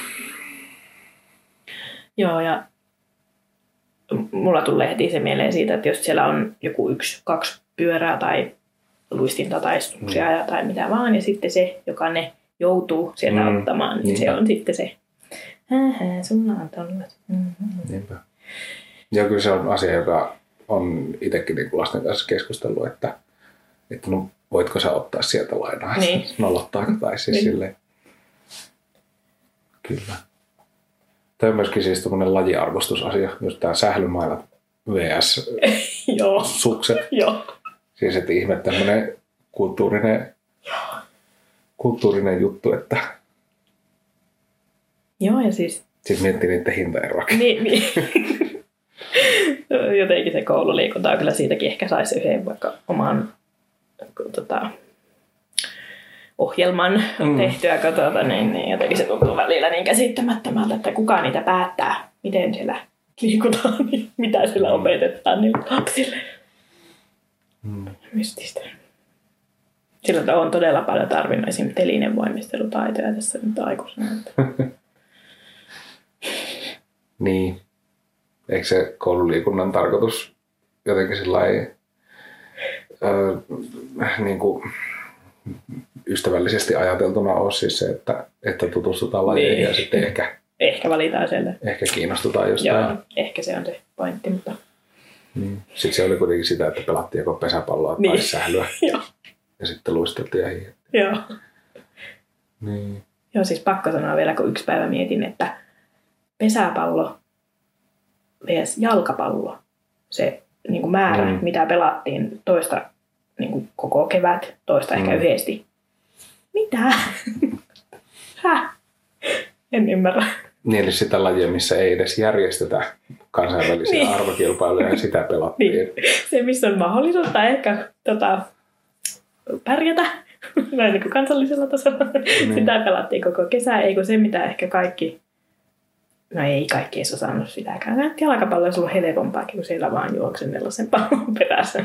Joo, ja mulla tulee heti se mieleen siitä, että jos siellä on joku yksi, kaksi pyörää tai luistinta tai stuksia Mm. tai mitä vaan, ja sitten se, joka ne joutuu sieltä Mm. ottamaan, niin Niinpä. se on sitten se, hähä, sulla on tollat. Mm-hmm. Niinpä. Ja kyllä se on asia, joka on itsekin niin lasten kanssa keskustellut, että, että no, voitko sä ottaa sieltä lainaa, Niin. nolottaako tai siis Niin. silleen. Kyllä. Tämä on myöskin siis tämmöinen lajiarvostusasia, just tämä sählymailat vs. Joo, sukset. joo. Siis että ihme tämmöinen kulttuurinen, kulttuurinen juttu, että Joo, ja siis sitten miettii niiden hintaeroakin. Niin, niin. Jotenkin se koululiikunta kyllä siitäkin ehkä saisi yhden vaikka oman tota, ohjelman Mm. mm. tehtyä kotota, niin, niin jotenkin se tuntuu välillä niin käsittämättömältä, että kuka niitä päättää, miten siellä liikutaan, niin mitä siellä opetetaan niille lapsille. Mm. Mystistä. Sillä on todella paljon tarvinnut esim. telinevoimistelutaitoja tässä nyt aikuisena. Niin. Eikö se koululiikunnan tarkoitus jotenkin sillä öö, niin kuin ystävällisesti ajateltuna ole siis se, että, että tutustutaan lajeihin Niin. ja sitten ehkä, Ehkä valitaan sieltä. ehkä kiinnostutaan jostain. Joo, ehkä se on se pointti, mutta Niin. Sitten se oli kuitenkin sitä, että pelattiin joko pesäpalloa tai Niin. sählyä joo. ja sitten luisteltiin ja hiihdettiin. Joo. Niin. Joo, siis pakko sanoa vielä, kun yksi päivä mietin, että pesäpallo vs. jalkapallo, se niin kuin määrä, mm. mitä pelattiin toista niin kuin koko kevät, toista mm. ehkä yhdesti. Mitä? Häh? En ymmärrä. niin, eli sitä lajia, missä ei edes järjestetä kansainvälisiä Niin. arvokilpailuja ja sitä pelattiin. Niin. Se, missä on mahdollisuutta ehkä tota, pärjätä näin niin kuin kansallisella tasolla. Niin. Sitä pelattiin koko kesä, ei kun se mitä ehkä kaikki, no ei kaikki edes osannut sitäkään. Jalkapallo olisi ollut helpompaakin, kun siellä vaan juoksennella sen pallon perässä.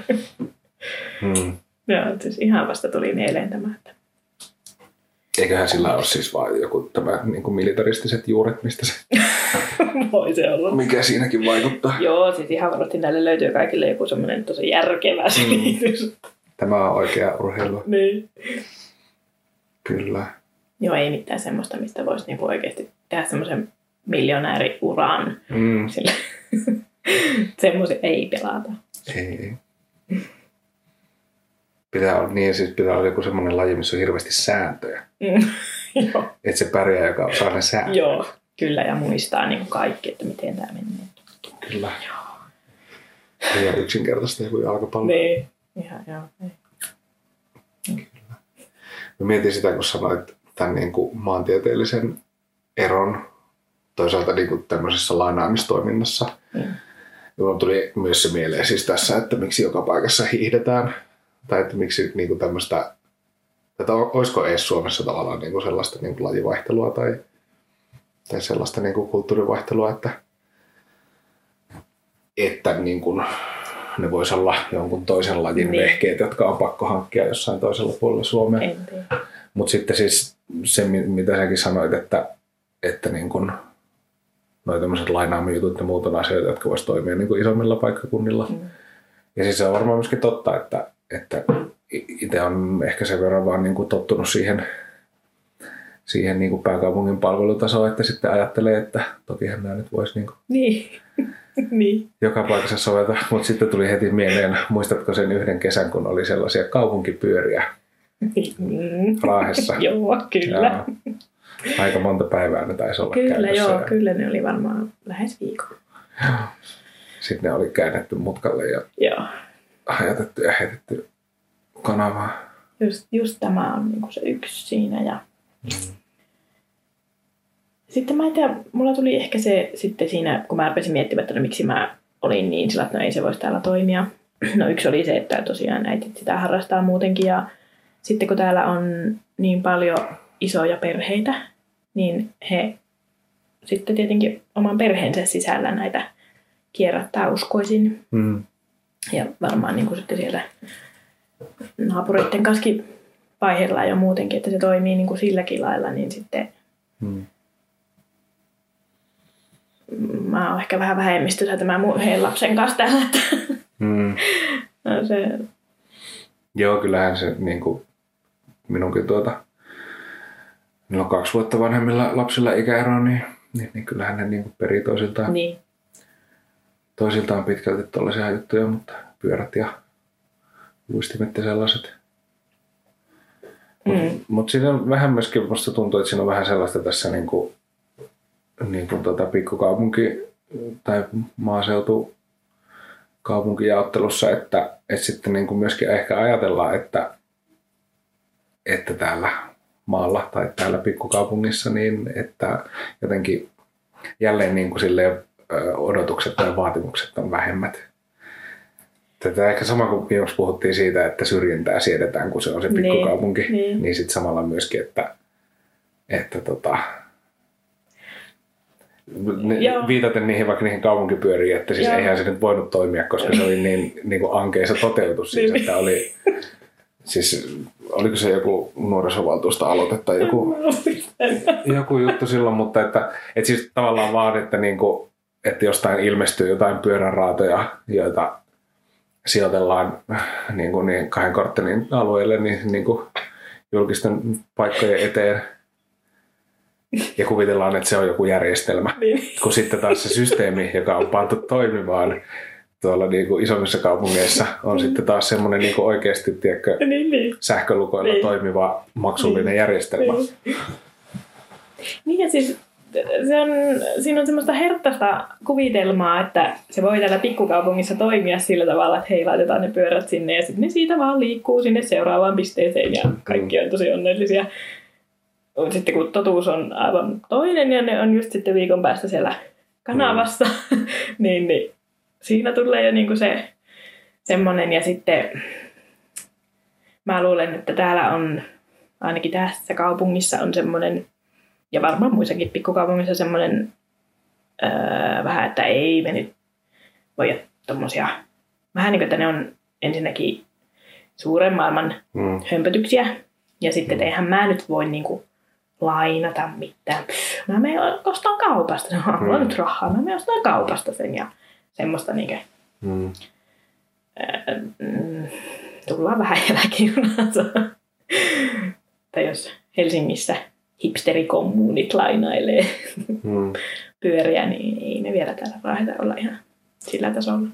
Hmm. Joo, siis ihan vasta tuli mieleen tämä, että Eiköhän sillä ole siis vaan joku tämä niin kuin militaristiset juuret, mistä se, voi se olla. mikä siinäkin vaikuttaa. Joo, siis ihan varmasti näille löytyy kaikille joku semmoinen tosi järkevä selitys. Tämä on oikea urheilu, Niin. kyllä. Joo, ei mitään semmoista, mistä voisi niinku oikeasti tehdä semmoisen miljonääriuran. Mm. Sillä semmoisia ei pelata. Ei. Pitää olla, niin, siis pitää olla joku semmoinen laji, missä on hirveästi sääntöjä. Mm. Joo. Että se pärjää, joka osaa ne säännöt. Joo, kyllä, ja muistaa niin kaikki, että miten tämä menee. Kyllä. Ei ole yksinkertaista joku jalkapallo. Niin, ihan joo. Ei. Mä mietin sitä, kun sanoit tämän niin kuin maantieteellisen eron toisaalta niin kuin tämmöisessä lainaamistoiminnassa. Mm. Minulla tuli myös se mieleen siis tässä, että miksi joka paikassa hiihdetään. Tai että miksi niin kuin tämmöistä, että olisiko edes Suomessa tavallaan niin kuin sellaista niin kuin lajivaihtelua tai, tai sellaista niin kuin kulttuurivaihtelua, että, että niin kuin ne voisi olla jonkun toisen lajin Niin. vehkeet, jotka on pakko hankkia jossain toisella puolella Suomea. Mutta sitten siis se, mi- mitä säkin sanoit, että, että niin kun noi tämmöiset lainaamijutut ja muut on asioita, jotka voisi toimia niin kuin isommilla paikkakunnilla. Mm. Ja siis se on varmaan myöskin totta, että, että itse on ehkä sen verran vaan niin kuin tottunut siihen, siihen niin kuin pääkaupungin palvelutasoon, että sitten ajattelee, että tokihan nämä nyt voisi niin kuin Niin. niin. joka paikassa soveta. Mutta sitten tuli heti mieleen, muistatko sen yhden kesän, kun oli sellaisia kaupunkipyöriä, Mm. Raahessa. joo, kyllä. Joo. Aika monta päivää ne taisi olla Kyllä, joo, ja kyllä ne oli varmaan lähes viikon. Sitten ne oli käännetty mutkalle ja Joo, hajatettu ja heitetty kanavaan. just, just tämä on niinku se yksi siinä. Ja... Sitten mä en tiedä, mulla tuli ehkä se sitten siinä, kun mä rupesin miettimään, että no, miksi mä olin niin sillä, että no ei se voisi täällä toimia. No yksi oli se, että tosiaan äitit sitä harrastaa muutenkin ja sitten kun täällä on niin paljon isoja perheitä, niin he sitten tietenkin oman perheensä sisällä näitä kierrättää uskoisin. Mm. Ja varmaan niin kuin sitten siellä naapureiden kanssa vaiheellaan jo muutenkin, että se toimii niin kuin silläkin lailla, niin sitten Mm. mä oon ehkä vähän vähemmistössä tämän mun yhden lapsen kanssa täällä. Että Mm. no se, Joo, kyllähän se niin kuin minunkin tuota, on kaksi vuotta vanhemmilla lapsilla ikäero, niin, niin, niin kyllähän ne niin kuin perii toisiltaan, niin, toisiltaan pitkälti tällaisia juttuja, mutta pyörät ja luistimet ja sellaiset. mm, Mutta siinä on vähän myöskin, musta tuntuu, että siinä on vähän sellaista tässä niin kuin, niin kuin tuota pikkukaupunki tai maaseutu kaupunkijaottelussa, että, että sitten niin kuin myöskin ehkä ajatellaan, että, että täällä maalla tai täällä pikkukaupungissa, niin että jotenkin jälleen niin kuin silleen, odotukset tai vaatimukset on vähemmät. Tätä ehkä sama kuin viimeksi puhuttiin siitä, että syrjintää siedetään, kun se on se Niin, pikkukaupunki, niin, niin. niin sitten samalla myöskin, että, että tota, ne, viitaten niihin vaikka niihin kaupunkipyöriin, että siis Joo. eihän se nyt voinut toimia, koska se oli niin, niin kuin ankeisa toteutus siis, Niin. että oli, siis oliko se joku nuorisovaltuusta aloite tai joku, joku juttu silloin, mutta että, että siis tavallaan vaan, että, niin kuin, että jostain ilmestyy jotain pyöränraatoja, joita sijoitellaan niin kuin niin kahden korttelin alueelle niin, niin kuin julkisten paikkojen eteen ja kuvitellaan, että se on joku järjestelmä. niin, Kun sitten taas se systeemi, joka on pantu toimimaan tuolla niin kuin isommissa kaupungeissa, on sitten taas semmoinen niin kuin oikeasti tiedätkö, niin, niin. sähkölukoilla Niin. toimiva maksullinen Niin. järjestelmä. Niin. Niin ja siis se on, siinä on semmoista herttaista kuvitelmaa, että se voi täällä pikkukaupungissa toimia sillä tavalla, että hei laitetaan ne pyörät sinne ja sitten ne siitä vaan liikkuu sinne seuraavaan pisteeseen ja kaikki on tosi onnellisia. Sitten kun totuus on aivan toinen ja ne on just sitten viikon päästä siellä kanavassa, niin, niin siinä tulee jo niinku se semmoinen ja sitten mä luulen, että täällä on ainakin tässä kaupungissa on semmoinen, ja varmaan muissakin pikkukaupungissa semmoinen öö, vähän, että ei me nyt voi tommosia, vähän niin kuin, että ne on ensinnäkin suuren maailman Mm. hömpötyksiä, ja sitten että eihän mä nyt voi niinku lainata mitään. Pff, Mä menen ostan kaupasta, no, mulla on Mm. nyt rahaa, mä menen ostan kaupasta sen ja semmoista niinkö, Mm. mm, tullaan vähän jälkijunassa. tai jos Helsingissä hipsterikommuunit lainailee Mm. pyöriä, niin ei me vielä täällä Raaheta olla ihan sillä tasolla.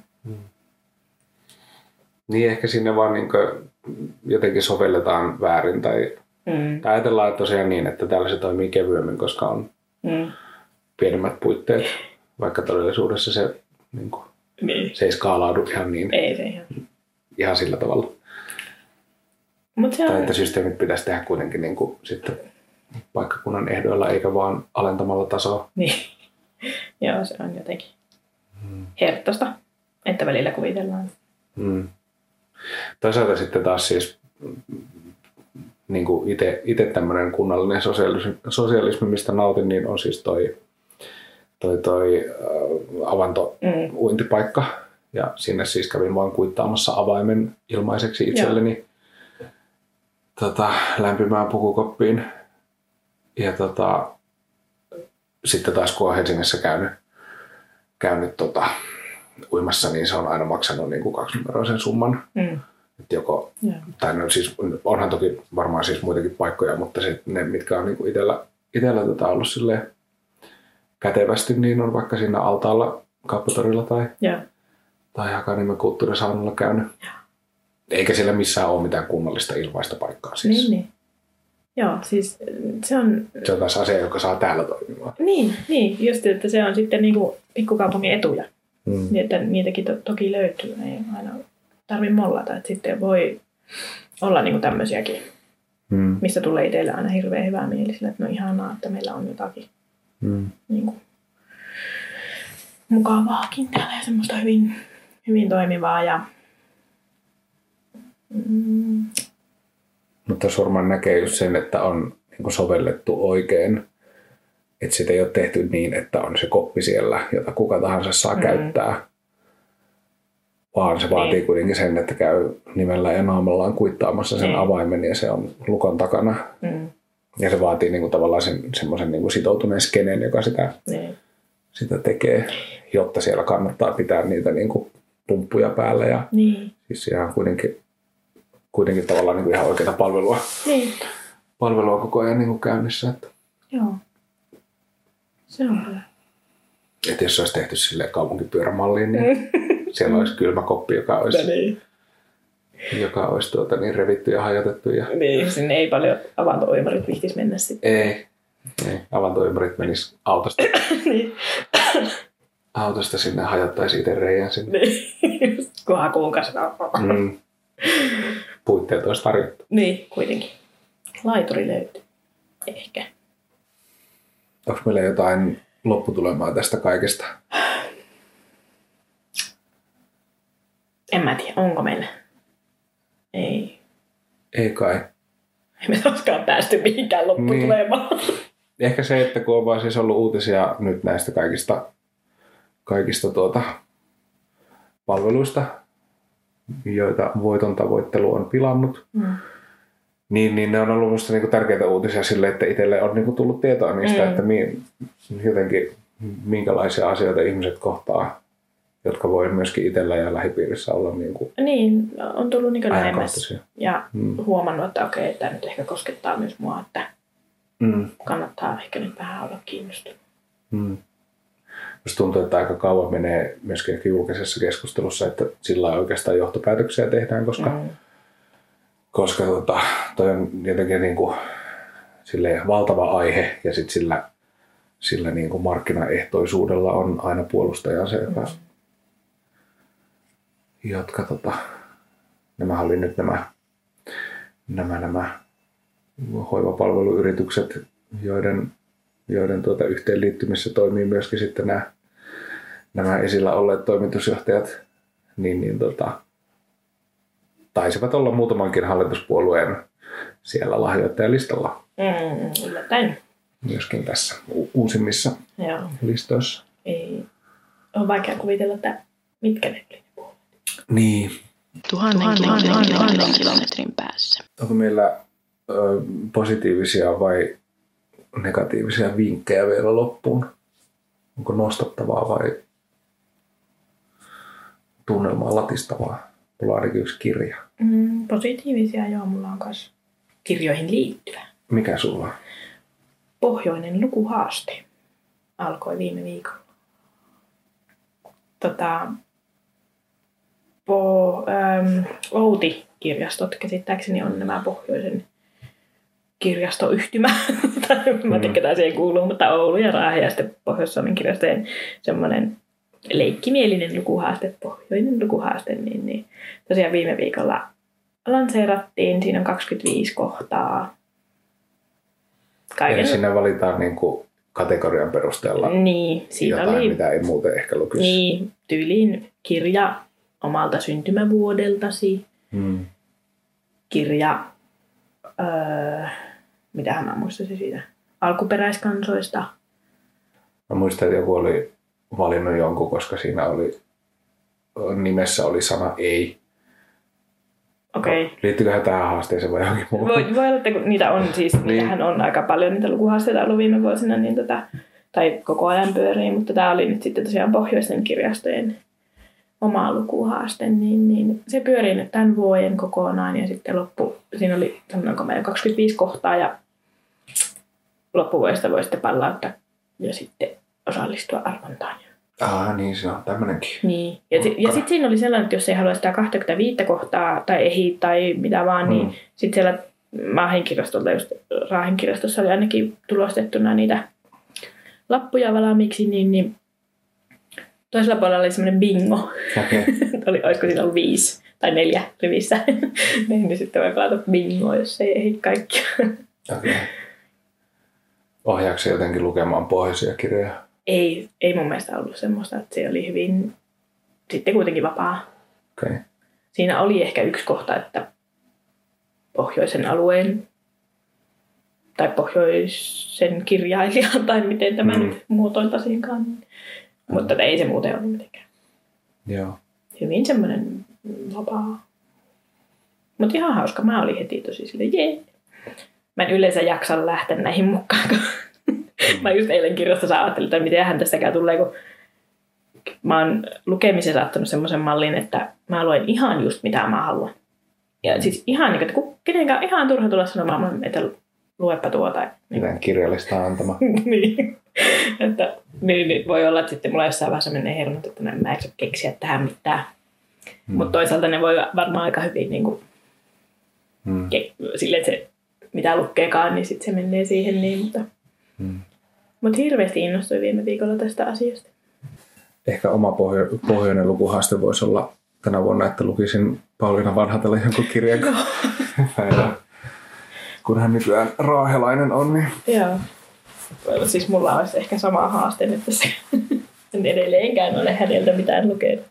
Niin ehkä sinne vaan niin jotenkin sovelletaan väärin tai, Mm, tai ajatellaan tosiaan niin, että täällä se toimii kevyemmin, koska on mm, pienemmät puitteet, vaikka todellisuudessa se, niin kuin, niin. se ei skaalaudu ihan, niin, Ei se ihan. ihan sillä tavalla. Mutta se Tai on, että systeemit pitäisi tehdä kuitenkin niin kuin, sitten paikkakunnan ehdoilla, eikä vaan alentamalla tasoa. niin. Joo, se on jotenkin hertosta, että välillä kuvitellaan. Mm. Toisaalta sitten taas siis niin kuin itse, tämmöinen kunnallinen sosialismi, sosialismi, mistä nautin, niin on siis toi, toi, toi äh, avanto Mm. uintipaikka. Ja sinne siis kävin vaan kuittaamassa avaimen ilmaiseksi itselleni tota, lämpimään pukukoppiin. Ja tota, sitten taas kun on Helsingissä käynyt, käynyt tota, uimassa, niin se on aina maksanut niin kuin kaksinumeroisen summan. Mm. Et joko, Joo. tai no siis, onhan toki varmaan siis muitakin paikkoja, mutta se, ne, mitkä on niin kuin itellä, itellä tota ollut silleen kätevästi, niin on vaikka siinä altaalla kauppatorilla tai, Joo. tai Hakaniemen kulttuurisaunalla käynyt. Eikä siellä missään ole mitään kunnallista ilmaista paikkaa siis. Niin, niin. Joo, siis se on, Se on taas asia, joka saa täällä toimimaan. niin, niin, just että se on sitten niinku pikkukaupungin etuja. Mm. Niin, että niitäkin to, toki löytyy, ei aina tarvi mollata, että sitten voi olla niinku tämmöisiäkin, Mm. mistä tulee itselle aina hirveän hyvää mieli sillä, että no ihanaa, että meillä on jotakin Mm. niinku, mukavaakin täällä ja semmoista hyvin, hyvin toimivaa ja mm, Mutta jos varmaan näkee just sen, että on niin sovellettu oikein, että sitä ei ole tehty niin, että on se koppi siellä, jota kuka tahansa saa Mm. mm. käyttää, vaan se vaatii Niin. kuitenkin sen, että käy nimellä ja naamallaan kuittaamassa sen Niin. avaimen ja se on lukon takana. mm, Ja se vaatii niin kuin tavallaan sen, semmoisen niin kuin sitoutuneen skenen, joka sitä, niin, sitä tekee, jotta siellä kannattaa pitää niitä niin kuin pumppuja päällä. Ja niin, siis on kuitenkin, kuitenkin tavallaan niin kuin ihan oikeaa palvelua, niin, palvelua koko ajan niin kuin käynnissä. Että, joo. Se on kyllä. että jos se olisi tehty sille kaupunkipyörämalliin, niin siellä olisi kylmä koppi, joka olisi, niin. joka olisi tuota, niin revitty ja hajotettu. Ja... Niin, sinne ei paljon avanto-oimarit vihtis mennä sitten. Ei, ei. avantoympärät menis autosta, niin. autosta sinne, hajottaisi itse reijän sinne. niin. Just kun hakuun kasvaa. Mm. Puitteet olisi tarjottu. Niin, kuitenkin. Laituri löytyy. Ehkä. Onko meillä jotain lopputulemaa tästä kaikesta? En mä tiedä, onko meillä. Ei. Ei kai. Ei me koskaan päästy mihinkään lopputulemaan. Ehkä se, että kun on vaan siis ollut uutisia nyt näistä kaikista, kaikista tuota, palveluista, joita voiton tavoittelu on pilannut, Mm. niin, niin ne on ollut minusta niinku tärkeitä uutisia sille, että itselle on niinku tullut tietoa niistä, Mm. että mi, jotenkin minkälaisia asioita ihmiset kohtaa, jotka voi myöskin itsellä ja lähipiirissä olla niinku Niin, on tullut niin lähemmäs ja Mm. huomannut, että okei, tämä nyt ehkä koskettaa myös mua, että Mm. kannattaa ehkä nyt vähän olla kiinnostunut. Mm. Musta tuntuu, että aika kauan menee myöskin julkisessa keskustelussa, että sillä oikeastaan johtopäätöksiä tehdään, koska, mm. Mm. koska tota, toi on jotenkin niin kuin, silleen valtava aihe ja sitten sillä, sillä niin kuin markkinaehtoisuudella on aina puolustajansa, joka, jotka tota, nämä oli nyt nämä, nämä, nämä hoivapalveluyritykset, joiden, joiden tuota yhteenliittymissä toimii myöskin sitten nämä, nämä esillä olleet toimitusjohtajat, niin, niin tota, taisivat olla muutamankin hallituspuolueen siellä lahjoittajalistalla Mm, yllättäen. myöskin tässä u- uusimmissa Joo. listoissa. Ei. On vaikea kuvitella, että mitkä ne oli. Niin. Tuhannen, tuhannen, tuhannen, tuhannen kilometrin päässä. Onko meillä ö, positiivisia vai negatiivisia vinkkejä vielä loppuun? Onko nostattavaa vai tunnelmaa latistavaa? Mulla on ainakin yksi kirja. Mm, positiivisia, joo, mulla on myös kirjoihin liittyvä. Mikä sulla on? Pohjoinen lukuhaaste alkoi viime viikolla. Tota, po, ähm, Outi-kirjastot käsittääkseni on nämä pohjoisen kirjastoyhtymä. mä tiedä, ketä siihen kuuluu, mutta Oulu ja Raahe ja sitten Pohjois-Suomen kirjastojen semmoinen leikkimielinen lukuhaaste, pohjoinen lukuhaaste, niin, niin tosiaan viime viikolla lanseerattiin. Siinä on 25 kohtaa. Eli sinne valitaan niin kuin kategorian perusteella Niin, siinä jotain, oli mitä ei muuten ehkä lukisi. niin, tyyliin kirja omalta syntymävuodeltasi, Hmm. kirja, öö, mitähän mä muistaisin siitä, alkuperäiskansoista. Mä muistan, että joku oli valinnut jonkun, koska siinä oli nimessä oli sana ei. Okei. Okay. Liittyyköhän tähän haasteeseen vai johonkin muuhun? Voi, voi olla, että kun niitä on siis, niin. niitähän on aika paljon niitä lukuhaasteita ollut viime vuosina, niin tota, tai koko ajan pyörii, mutta tämä oli nyt sitten tosiaan pohjoisten kirjastojen oma lukuhaaste, niin, niin se pyörii nyt tämän vuoden kokonaan ja sitten loppu, siinä oli sanotaanko meidän 25 kohtaa ja loppuvuodesta voi sitten palauttaa ja sitten osallistua arvontaan. Ah, niin se on tämmönenkin. Niin. Ja, si- ja sitten siinä oli sellainen, että jos ei halua sitä 25 kohtaa tai ehi tai mitä vaan, mm. niin Mm. sitten siellä maahenkirjastolta, just Raahenkirjastossa oli ainakin tulostettuna niitä lappuja valmiiksi, niin, niin toisella puolella oli semmoinen bingo. Okei. oli, olisiko siinä ollut viisi tai neljä rivissä. niin, niin sitten voi pelata bingoa, jos ei ehdi kaikkia. Okei. Ohjaako se jotenkin lukemaan pohjaisia kirjoja? ei, ei mun mielestä ollut semmoista, että se oli hyvin sitten kuitenkin vapaa. Okei. Siinä oli ehkä yksi kohta, että pohjoisen alueen tai pohjoisen kirjailija tai miten tämä Mm. mm. nyt muotoiltaisinkaan. Mutta ei se muuten ollut mitenkään. Joo. Hyvin semmoinen vapaa. Mutta ihan hauska. Mä olin heti tosi silleen, jee. Mä en yleensä jaksa lähteä näihin mukaan. kun mä just eilen kirjastossa ajattelin, että miten tästäkään tulee, kun mä oon lukemisessa ottanut semmoisen mallin, että mä luen ihan just mitä mä haluan. Ja siis ihan niin että kenenkään ihan turha tulla sanomaan, että luepa tuota. Niin, Miten kirjallista antama. niin. että, niin, niin, voi olla, että sitten mulla jossain vaiheessa menee hermot, että no, en mä keksiä tähän mitään. Mm. Mutta toisaalta ne voi varmaan aika hyvin niin kuin, Mm. ke- silleen, että se mitä lukeekaan, niin sitten se menee siihen niin. Mutta, Mm. mutta hirveästi innostuin viime viikolla tästä asiasta. Ehkä oma pohjo- pohjoinen lukuhaaste voisi olla tänä vuonna, että lukisin Pauliina Vanhatelle jonkun kirjan. Päivä. Kun hän nykyään raahelainen on, niin Joo. Siis mulla olisi ehkä sama haaste nyt tässä. En edelleenkään ole häneltä mitään lukenut.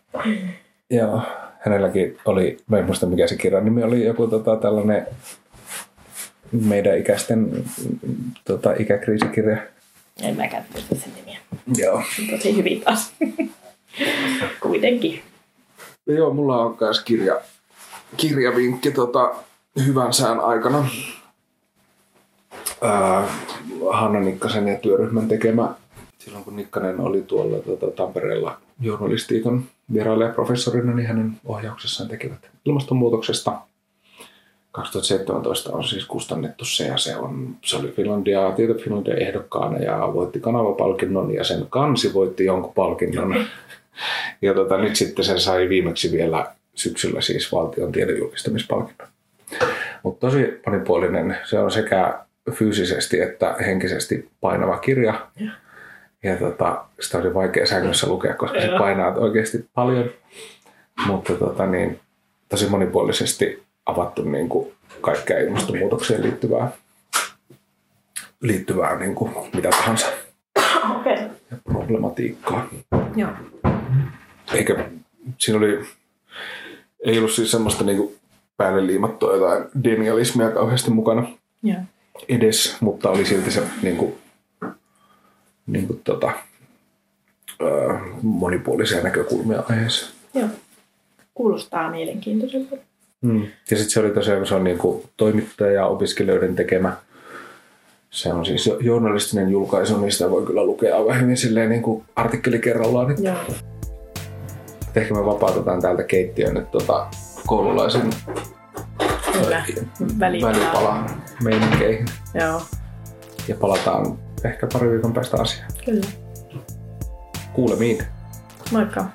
Joo, hänelläkin oli, mä en muista mikä se kirjan nimi oli, joku tota, tällainen meidän ikäisten tota, ikäkriisikirja. En mäkään muista sen nimiä. Joo. Tosi hyvin taas. Kuitenkin. Joo, mulla on myös kirja, kirjavinkki tota, hyvän sään aikana. Ää, Hanna Nikkasen ja työryhmän tekemä silloin kun Nikkanen oli tuolla tota, Tampereella journalistiikan vierailijaprofessorina, niin hänen ohjauksessaan tekevät ilmastonmuutoksesta. 2017 on siis kustannettu se ja se, on, se oli Finlandia, Tieto Finlandia ehdokkaana ja voitti kanavapalkinnon ja sen kansi voitti jonkun palkinnon. Ja tota, nyt sitten se sai viimeksi vielä syksyllä siis valtion tiedejulkistamispalkinnon. Mutta tosi monipuolinen. Se on sekä fyysisesti että henkisesti painava kirja. Joo. Ja tota, sitä oli vaikea sängyssä lukea, koska se Joo. painaa oikeasti paljon. Mutta tota, niin, tosi monipuolisesti avattu niin kuin kaikkea ilmastonmuutokseen liittyvää, liittyvää niin kuin mitä tahansa. Okay. problematiikkaa. Joo. Eikä siinä oli, ei ollut siis semmoista niinku päälle liimattua jotain denialismia kauheasti mukana Joo. edes, mutta oli silti se niinku, niinku tota, öö, monipuolisia näkökulmia aiheessa. Joo. Kuulostaa mielenkiintoiselta. Mm. Ja sitten se oli tosiaan, se on niinku toimittaja ja opiskelijoiden tekemä. Se on siis jo- journalistinen julkaisu, niin sitä voi kyllä lukea hyvin silleen niin kuin artikkeli kerrallaan. Niin Joo. ehkä me vapautetaan täältä keittiön nyt tota koululaisen Kyllä. Välipala. välipala meininkeihin Joo. ja palataan ehkä pari viikon päästä asiaan. Kyllä. Kuulemiin. Moikka.